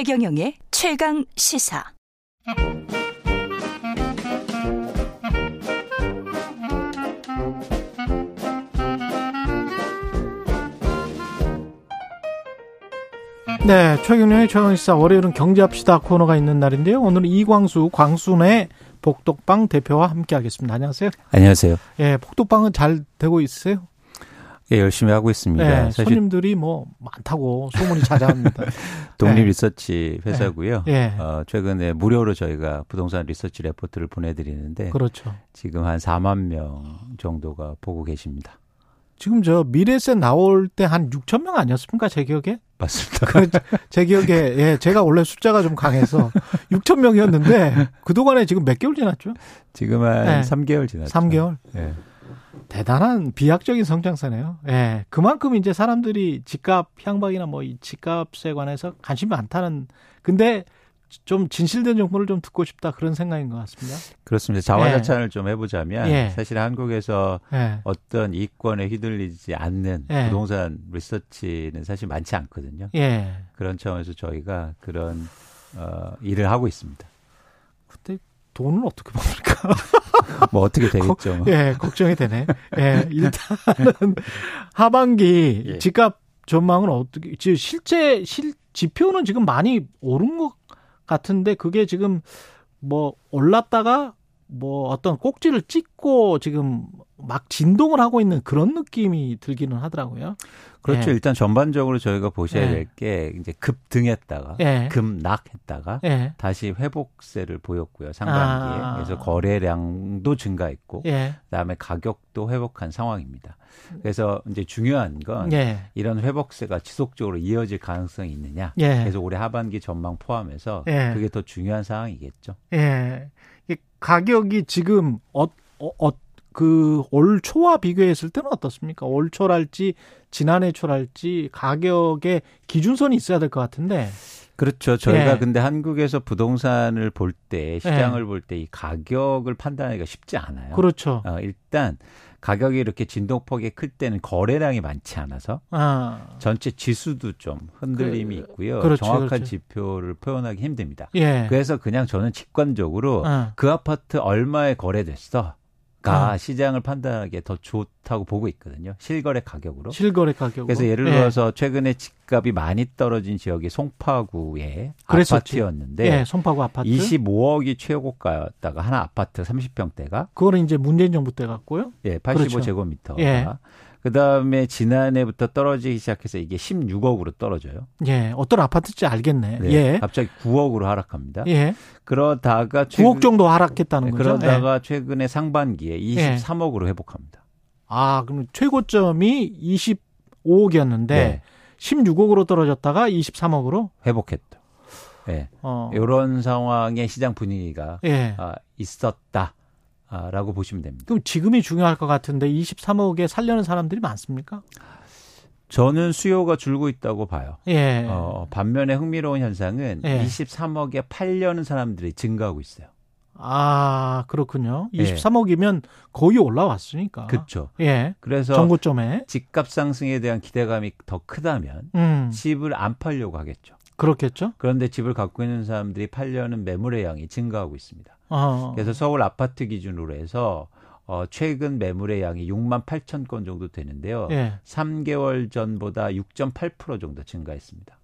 최경영의 최강 시사. 네, 최경영의 최강 시사 월요일은 경제합시다 코너가 있는 날인데요. 오늘은 이광수 광순의 복덕방 대표와 함께하겠습니다. 안녕하세요. 안녕하세요. 예, 복덕방은 잘 되고 있으세요? 예, 열심히 하고 있습니다. 네, 손님들이 뭐 많다고 소문이 자자합니다. 독립 네. 리서치 회사고요. 예. 어, 최근에 무료로 저희가 부동산 리서치 레포트를 보내드리는데 그렇죠. 지금 한 4만 명 정도가 보고 계십니다. 지금 저 미래세 나올 때 한 6천 명 아니었습니까? 제 기억에? 맞습니다. 그, 제 기억에 예, 제가 원래 숫자가 좀 강해서 6천 명이었는데 그동안에 지금 몇 개월 지났죠? 지금 한 네. 3개월 지났죠. 3개월. 예. 대단한 비약적인 성장세네요. 예. 그만큼 이제 사람들이 집값 향방이나 뭐 이 집값에 관해서 관심이 많다는 근데 좀 진실된 정보를 좀 듣고 싶다 그런 생각인 것 같습니다. 그렇습니다. 자화자찬을 좀 해보자면 예. 사실 한국에서 예. 어떤 이권에 휘둘리지 않는 예. 부동산 리서치는 사실 많지 않거든요. 예. 그런 차원에서 저희가 그런 어, 일을 하고 있습니다. 그때 돈을 어떻게 벌까? 뭐 어떻게 되겠죠. 뭐. 예, 걱정이 되네. 예, 일단은 하반기 예. 집값 전망은 어떻게, 실제, 실, 지표는 지금 많이 오른 것 같은데 그게 지금 뭐 올랐다가 뭐 어떤 꼭지를 찍고 지금 막 진동을 하고 있는 그런 느낌이 들기는 하더라고요. 그렇죠. 예. 일단 전반적으로 저희가 보셔야 예. 될게 이제 급등했다가 예. 급락했다가 예. 다시 회복세를 보였고요. 상반기에. 아. 그래서 거래량도 증가했고 예. 그다음에 가격도 회복한 상황입니다. 그래서 이제 중요한 건 예. 이런 회복세가 지속적으로 이어질 가능성이 있느냐. 예. 그래서 올해 하반기 전망 포함해서 예. 그게 더 중요한 상황이겠죠. 예. 이 가격이 지금 어, 어, 어, 그 올 초와 비교했을 때는 어떻습니까? 올 초랄지 지난해 초랄지 가격의 기준선이 있어야 될 것 같은데. 그렇죠. 저희가 예. 근데 한국에서 부동산을 볼 때 시장을 볼때 이 가격을 판단하기가 쉽지 않아요. 그렇죠. 어, 일단 가격이 이렇게 진동폭이 클 때는 거래량이 많지 않아서 아. 전체 지수도 좀 흔들림이 그, 있고요. 그렇죠, 정확한 그렇죠. 지표를 표현하기 힘듭니다. 예. 그래서 그냥 저는 직관적으로 어. 그 아파트 얼마에 거래됐어? 가 아. 시장을 판단하기에 더 좋다고 보고 있거든요. 실거래 가격으로. 실거래 가격. 그래서 예를 들어서 최근에 집값이 많이 떨어진 지역이 송파구의 그랬었지. 아파트였는데 예, 손파구 아파트. 25억이 최고가였다가 하나 아파트 30평대가 그거는 이제 문재인 정부 때 갔고요. 예, 그렇죠. 85제곱미터가 예. 그다음에 지난해부터 떨어지기 시작해서 이게 16억으로 떨어져요. 예. 어떤 아파트인지 알겠네. 네, 예. 갑자기 9억으로 하락합니다. 예. 그러다가 9억 정도 하락했다는 네, 거죠. 예. 그러다가 최근에 상반기에 23억으로 회복합니다. 아, 그럼 최고점이 25억이었는데 네. 16억으로 떨어졌다가 23억으로 회복했죠. 예. 어. 이런 상황의 시장 분위기가 예. 아, 있었다 라고 보시면 됩니다. 그럼 지금이 중요할 것 같은데 23억에 살려는 사람들이 많습니까? 저는 수요가 줄고 있다고 봐요. 예. 어, 반면에 흥미로운 현상은 예. 23억에 팔려는 사람들이 증가하고 있어요. 아, 그렇군요. 예. 23억이면 거의 올라왔으니까. 그렇죠. 예. 그래서 정고점에. 집값 상승에 대한 기대감이 더 크다면 음. 집을 안 팔려고 하겠죠. 그렇겠죠? 그런데 집을 갖고 있는 사람들이 팔려는 매물의 양이 증가하고 있습니다. 어. 그래서 서울 아파트 기준으로 해서 어, 최근 매물의 양이 6만 8천 건 정도 되는데요. 예. 3개월 전보다 6.8% 정도 증가했습니다.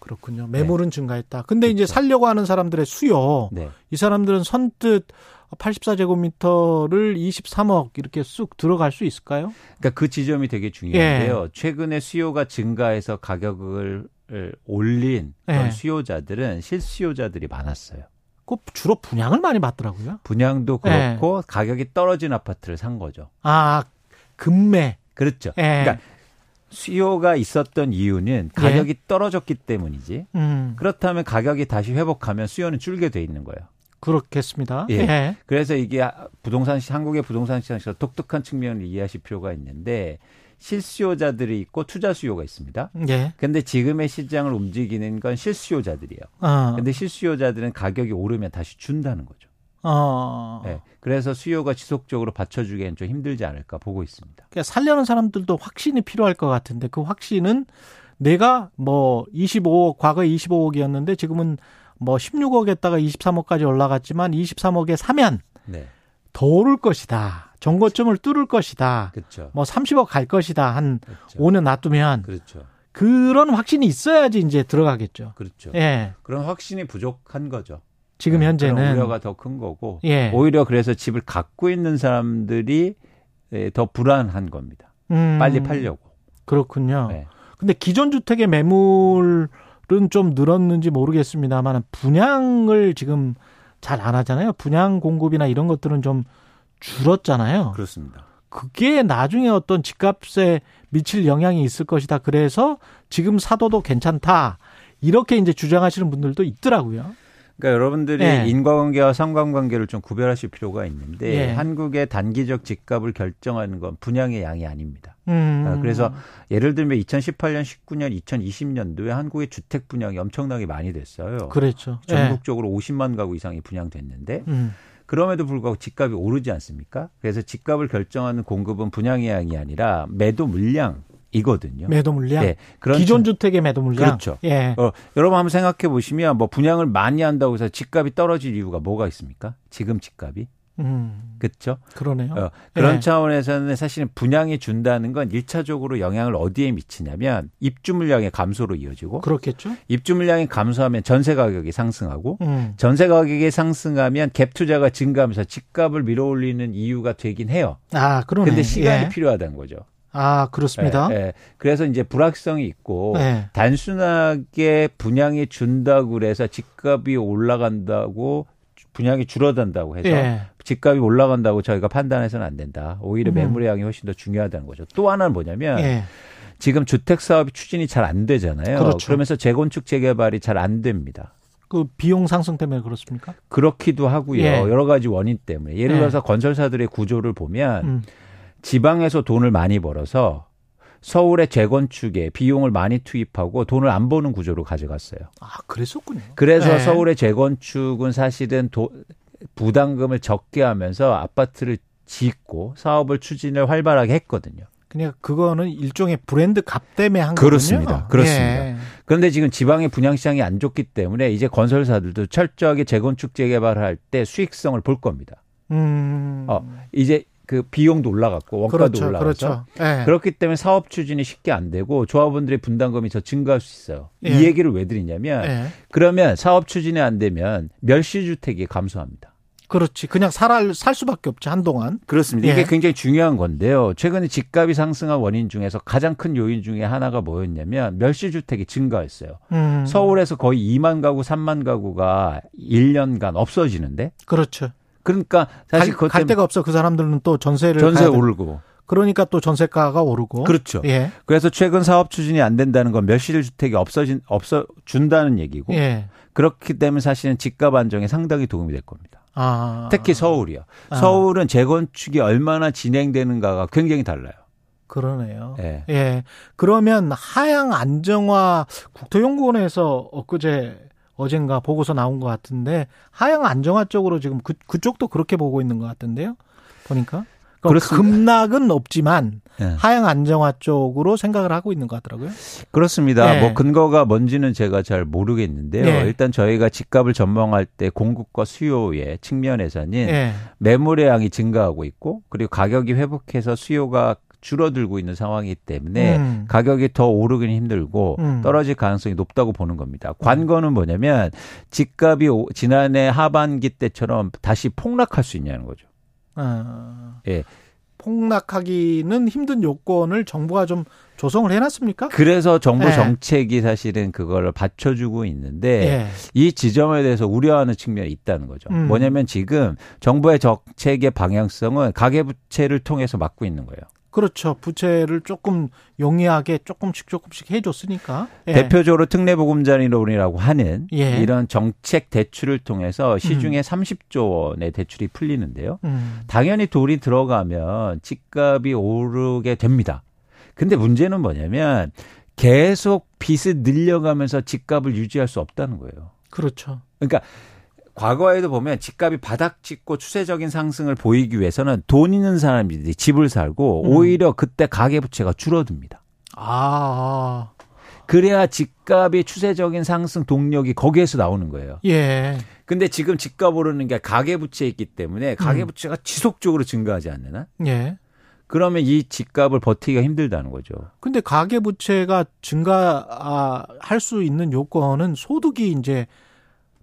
그렇군요. 매물은 증가했다. 근데 이제 그렇죠. 살려고 하는 사람들의 수요. 네. 이 사람들은 선뜻 84제곱미터를 23억 이렇게 쑥 들어갈 수 있을까요? 그러니까 그 지점이 되게 중요한데요. 예. 최근에 수요가 증가해서 가격을 올린 예. 수요자들은 실수요자들이 많았어요. 그 주로 분양을 많이 받더라고요. 분양도 예. 그렇고 가격이 떨어진 아파트를 산 거죠. 아, 금매. 그렇죠. 예. 그러니까 수요가 있었던 이유는 가격이 떨어졌기 때문이지. 음, 그렇다면 가격이 다시 회복하면 수요는 줄게 돼 있는 거예요. 그렇겠습니다. 예. 예. 그래서 이게 부동산 시 한국의 부동산 시장에서 독특한 측면을 이해하실 필요가 있는데 실수요자들이 있고 투자 수요가 있습니다. 예. 근데 지금의 시장을 움직이는 건 실수요자들이에요. 어. 근데 실수요자들은 가격이 오르면 다시 준다는 거죠. 어. 네. 그래서 수요가 지속적으로 받쳐주기엔 좀 힘들지 않을까 보고 있습니다. 그러니까 살려는 사람들도 확신이 필요할 것 같은데 그 확신은 내가 뭐 25억 과거 에 25억이었는데 지금은 뭐 16억에다가 23억까지 올라갔지만 23억에 사면 네. 더 오를 것이다. 정고점을 뚫을 것이다. 그렇죠. 뭐 30억 갈 것이다. 한 그렇죠. 5년 놔두면 그렇죠. 그런 확신이 있어야지 이제 들어가겠죠. 그렇죠. 예. 그런 확신이 부족한 거죠. 지금 네, 그런 현재는 우려가 더 큰 거고 예. 오히려 그래서 집을 갖고 있는 사람들이 예, 더 불안한 겁니다. 음, 빨리 팔려고. 그렇군요. 네. 근데 기존 주택의 매물은 좀 늘었는지 모르겠습니다만 분양을 지금 잘 안 하잖아요. 분양 공급이나 이런 것들은 좀 줄었잖아요. 그렇습니다. 그게 나중에 어떤 집값에 미칠 영향이 있을 것이다. 그래서 지금 사도도 괜찮다. 이렇게 이제 주장하시는 분들도 있더라고요. 그러니까 여러분들이 예. 인과관계와 상관관계를 좀 구별하실 필요가 있는데 예. 한국의 단기적 집값을 결정하는 건 분양의 양이 아닙니다. 음. 아, 그래서 예를 들면 2018년, 19년, 2020년도에 한국의 주택 분양이 엄청나게 많이 됐어요. 그렇죠. 예. 전국적으로 50만 가구 이상이 분양됐는데 음. 그럼에도 불구하고 집값이 오르지 않습니까? 그래서 집값을 결정하는 공급은 분양의 양이 아니라 매도 물량 이거든요. 매도 물량. 네, 그런 기존 차- 주택의 매도 물량. 그렇죠. 예. 어, 여러분 한번 생각해 보시면 뭐 분양을 많이 한다고 해서 집값이 떨어질 이유가 뭐가 있습니까? 지금 집값이 음. 그렇죠? 그러네요. 어, 그런 예. 차원에서는 사실은 분양이 준다는 건 일차적으로 영향을 어디에 미치냐면 입주 물량의 감소로 이어지고 그렇겠죠. 입주 물량이 감소하면 전세 가격이 상승하고 음. 전세 가격이 상승하면 갭 투자가 증가하면서 집값을 밀어올리는 이유가 되긴 해요. 아, 그러네. 근데 시간이 예. 필요하다는 거죠. 아, 그렇습니다. 예, 예. 그래서 이제 불확성이 있고 네. 단순하게 분양이 준다고 그래서 집값이 올라간다고 분양이 줄어든다고 해서 예. 집값이 올라간다고 저희가 판단해서는 안 된다. 오히려 음. 매물의 양이 훨씬 더 중요하다는 거죠. 또 하나는 뭐냐면 예. 지금 주택 사업이 추진이 잘 안 되잖아요. 그렇죠. 러면서 재건축 재개발이 잘 안 됩니다. 그 비용 상승 때문에 그렇습니까? 그렇기도 하고요. 예. 여러 가지 원인 때문에. 예를 예. 들어서 건설사들의 구조를 보면 음. 지방에서 돈을 많이 벌어서 서울의 재건축에 비용을 많이 투입하고 돈을 안 버는 구조로 가져갔어요. 아, 그랬었군요. 그래서 네. 서울의 재건축은 사실은 도, 부담금을 적게 하면서 아파트를 짓고 사업을 추진을 활발하게 했거든요. 그냥 그거는 일종의 브랜드 값 때문에 한 거군요. 그렇습니다. 그렇습니다. 예. 그런데 지금 지방의 분양 시장이 안 좋기 때문에 이제 건설사들도 철저하게 재건축 재개발을 할 때 수익성을 볼 겁니다. 음. 어, 이제 그 비용도 올라갔고 원가도 그렇죠. 올라가서 그렇죠. 예. 그렇기 때문에 사업 추진이 쉽게 안 되고 조합원들의 분담금이 더 증가할 수 있어요. 예. 이 얘기를 왜 드리냐면 예. 그러면 사업 추진이 안 되면 멸시 주택이 감소합니다. 그렇지. 그냥 살, 살 수밖에 없지, 한동안. 그렇습니다. 예. 이게 굉장히 중요한 건데요. 최근에 집값이 상승한 원인 중에서 가장 큰 요인 중에 하나가 뭐였냐면 멸시 주택이 증가했어요. 음. 서울에서 거의 2만 가구, 3만 가구가 1년간 없어지는데 그렇죠. 그러니까 사실 갈, 갈 데가 없어. 그 사람들은 또 전세를. 전세. 오르고 그러니까 또 전세가가 오르고. 그렇죠. 예. 그래서 최근 사업 추진이 안 된다는 건 멸실 주택이 없어진 없어 준다는 얘기고 예. 그렇기 때문에 사실은 집값 안정에 상당히 도움이 될 겁니다. 아. 특히 서울이요. 아. 서울은 재건축이 얼마나 진행되는가가 굉장히 달라요. 그러네요. 예. 예. 그러면 하향 안정화 국토연구원에서 엊그제 어젠가 보고서 나온 것 같은데 하향 안정화 쪽으로 지금 그, 그쪽도 그렇게 보고 있는 것 같은데요. 보니까. 그러니까. 급락은 없지만 예. 하향 안정화 쪽으로 생각을 하고 있는 것 같더라고요. 그렇습니다. 예. 뭐 근거가 뭔지는 제가 잘 모르겠는데요. 예. 일단 저희가 집값을 전망할 때 공급과 수요의 측면에서는 예. 매물의 양이 증가하고 있고 그리고 가격이 회복해서 수요가 줄어들고 있는 상황이기 때문에 음. 가격이 더 오르기는 힘들고 음. 떨어질 가능성이 높다고 보는 겁니다. 관건은 뭐냐면 집값이 오- 지난해 하반기 때처럼 다시 폭락할 수 있냐는 거죠. 아, 예. 폭락하기는 힘든 요건을 정부가 좀 조성을 해놨습니까? 그래서 정부 예. 정책이 사실은 그걸 받쳐주고 있는데 예. 이 지점에 대해서 우려하는 측면이 있다는 거죠. 음. 뭐냐면 지금 정부의 정책의 방향성은 가계부채를 통해서 막고 있는 거예요. 그렇죠. 부채를 조금 용이하게 조금씩 조금씩 해줬으니까. 예. 대표적으로 특례보금자리론이라고 하는 예. 이런 정책 대출을 통해서 시중에 30조 원의 대출이 풀리는데요. 음. 당연히 돈이 들어가면 집값이 오르게 됩니다. 근데 문제는 뭐냐면 계속 빚을 늘려가면서 집값을 유지할 수 없다는 거예요. 그렇죠. 그러니까 과거에도 보면 집값이 바닥 찍고 추세적인 상승을 보이기 위해서는 돈 있는 사람들이 집을 살고 음. 오히려 그때 가계 부채가 줄어듭니다. 아, 그래야 집값의 추세적인 상승 동력이 거기에서 나오는 거예요. 예. 근데 지금 집값 오르는 게 가계 부채에 있기 때문에 음. 가계 부채가 지속적으로 증가하지 않느나? 예. 그러면 이 집값을 버티기가 힘들다는 거죠. 근데 가계 부채가 증가할 수 있는 요건은 소득이 이제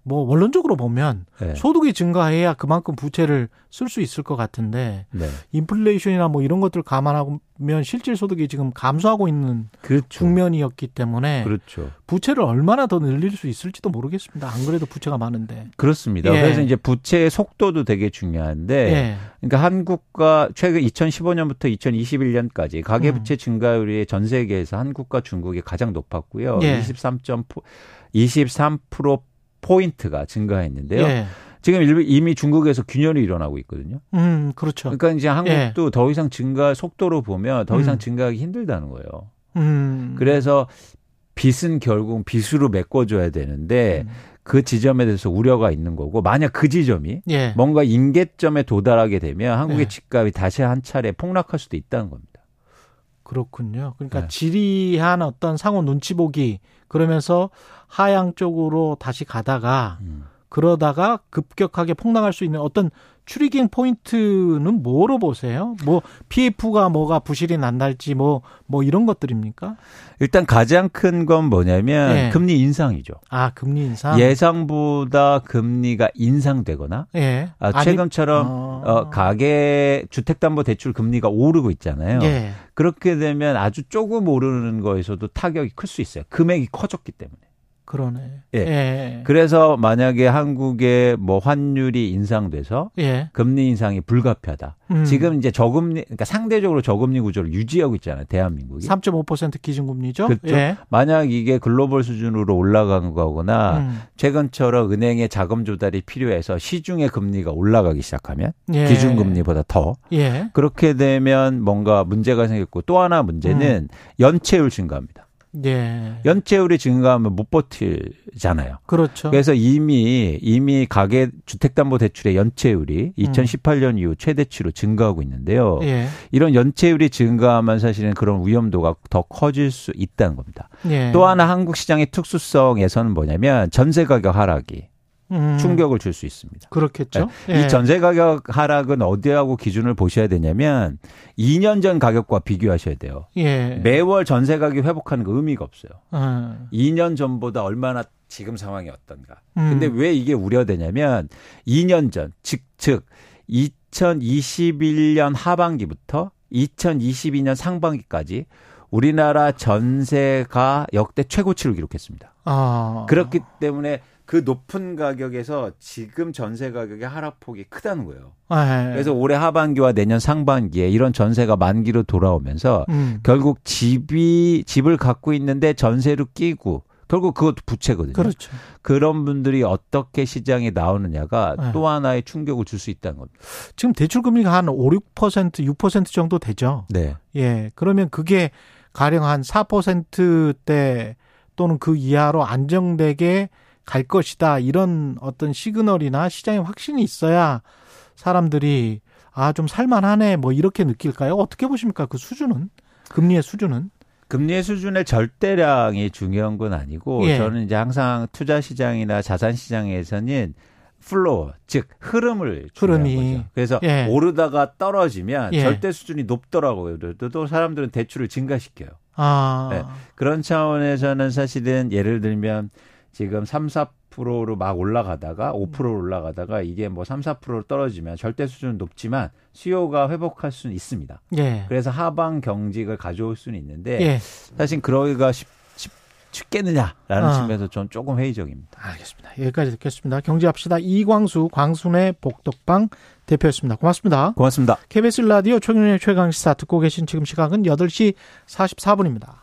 뭐 원론적으로 보면 네. 소득이 증가해야 그만큼 부채를 쓸 수 있을 것 같은데 네. 인플레이션이나 뭐 이런 것들 감안하면 실질 소득이 지금 감소하고 있는 그렇죠. 국면이었기 때문에 그렇죠. 부채를 얼마나 더 늘릴 수 있을지도 모르겠습니다. 안 그래도 부채가 많은데. 그렇습니다. 예. 그래서 이제 부채의 속도도 되게 중요한데 예. 그러니까 한국과 최근 2015년부터 2021년까지 가계 부채 음. 증가율이 전 세계에서 한국과 중국이 가장 높았고요. 예. 23점 23% 포인트가 증가했는데요. 예. 지금 일- 이미 중국에서 균열이 일어나고 있거든요. 음, 그렇죠. 그러니까 이제 한국도 더 이상 증가 속도로 보면 더 이상 음. 증가하기 힘들다는 거예요. 음. 그래서 빚은 결국 빚으로 메꿔줘야 되는데 음. 그 지점에 대해서 우려가 있는 거고 만약 그 지점이 예. 뭔가 인계점에 도달하게 되면 한국의 네. 집값이 다시 한 차례 폭락할 수도 있다는 겁니다. 그렇군요. 그러니까 네. 지리한 어떤 상호 눈치 보기 그러면서 하향 쪽으로 다시 가다가 그러다가 급격하게 폭락할 수 있는 어떤 추리깅 포인트는 뭐로 보세요? 뭐 PF가 뭐가 부실이 난달지 뭐뭐 이런 것들입니까? 일단 가장 큰 건 뭐냐면 네. 금리 인상이죠. 아 금리 인상. 예상보다 금리가 인상되거나 예. 아, 최근처럼 어. 어, 가계 주택담보대출 금리가 오르고 있잖아요. 예. 그렇게 되면 아주 조금 오르는 거에서도 타격이 클 수 있어요. 금액이 커졌기 때문에. 그러네. 예. 예. 그래서 만약에 한국의 뭐 환율이 인상돼서 예. 금리 인상이 불가피하다. 음. 지금 이제 저금리, 그러니까 상대적으로 저금리 구조를 유지하고 있잖아요. 대한민국이. 3.5% 기준금리죠. 그렇죠. 예. 만약 이게 글로벌 수준으로 올라간 거거나 음. 최근처럼 은행의 자금 조달이 필요해서 시중의 금리가 올라가기 시작하면 예. 기준금리보다 더 예. 그렇게 되면 뭔가 문제가 생겼고 또 하나 문제는 연체율 증가합니다. 예. 연체율이 증가하면 못 버틸잖아요. 그렇죠. 그래서 이미 이미 가계 주택담보대출의 연체율이 2018년 이후 최대치로 증가하고 있는데요. 예. 이런 연체율이 증가하면 사실은 그런 위험도가 더 커질 수 있다는 겁니다. 예. 또 하나 한국 시장의 특수성에서는 뭐냐면 전세 가격 하락이 음. 충격을 줄 수 있습니다. 그렇겠죠. 이 전세 가격 하락은 어디하고 기준을 보셔야 되냐면 2년 전 가격과 비교하셔야 돼요. 예. 매월 전세 가격 회복하는 거 의미가 없어요. 어. 2년 전보다 얼마나 지금 상황이 어떤가. 음. 근데 왜 이게 우려되냐면 2년 전, 즉, 즉 2021년 하반기부터 2022년 상반기까지 우리나라 전세가 역대 최고치를 기록했습니다. 아. 그렇기 때문에 그 높은 가격에서 지금 전세 가격의 하락폭이 크다는 거예요. 예. 그래서 올해 하반기와 내년 상반기에 이런 전세가 만기로 돌아오면서 음. 결국 집이 집을 갖고 있는데 전세로 끼고 결국 그것도 부채거든요. 그렇죠. 그런 분들이 어떻게 시장에 나오느냐가 네. 또 하나의 충격을 줄 수 있다는 겁니다. 지금 대출 금리가 한 5, 6% 6% 정도 되죠. 네. 예. 그러면 그게 가령 한 4%대 또는 그 이하로 안정되게 갈 것이다. 이런 어떤 시그널이나 시장의 확신이 있어야 사람들이 아, 좀 살만하네. 뭐 이렇게 느낄까요? 어떻게 보십니까? 그 수준은? 금리의 수준은? 금리의 수준의 절대량이 중요한 건 아니고 예. 저는 이제 항상 투자 시장이나 자산 시장에서는 flow 즉 흐름을 흐름이. 거죠. 그래서 예. 오르다가 떨어지면 예. 절대 수준이 높더라고요. 또, 또 사람들은 대출을 증가시켜요. 아. 네. 그런 차원에서는 사실은 예를 들면 지금 3, 4%로 막 올라가다가 5%로 올라가다가 이게 뭐 3, 4%로 떨어지면 절대 수준은 높지만 수요가 회복할 수는 있습니다. 예. 그래서 하방 경직을 가져올 수는 있는데 예. 사실 그러기가 쉽, 쉽, 쉽겠느냐라는 아. 측면에서 저는 조금 회의적입니다. 알겠습니다. 여기까지 듣겠습니다. 경제합시다. 이광수 광순의 복덕방 대표였습니다. 고맙습니다. 고맙습니다. KBS 라디오 최경영의 최강시사 듣고 계신 지금 시각은 8시 44분입니다.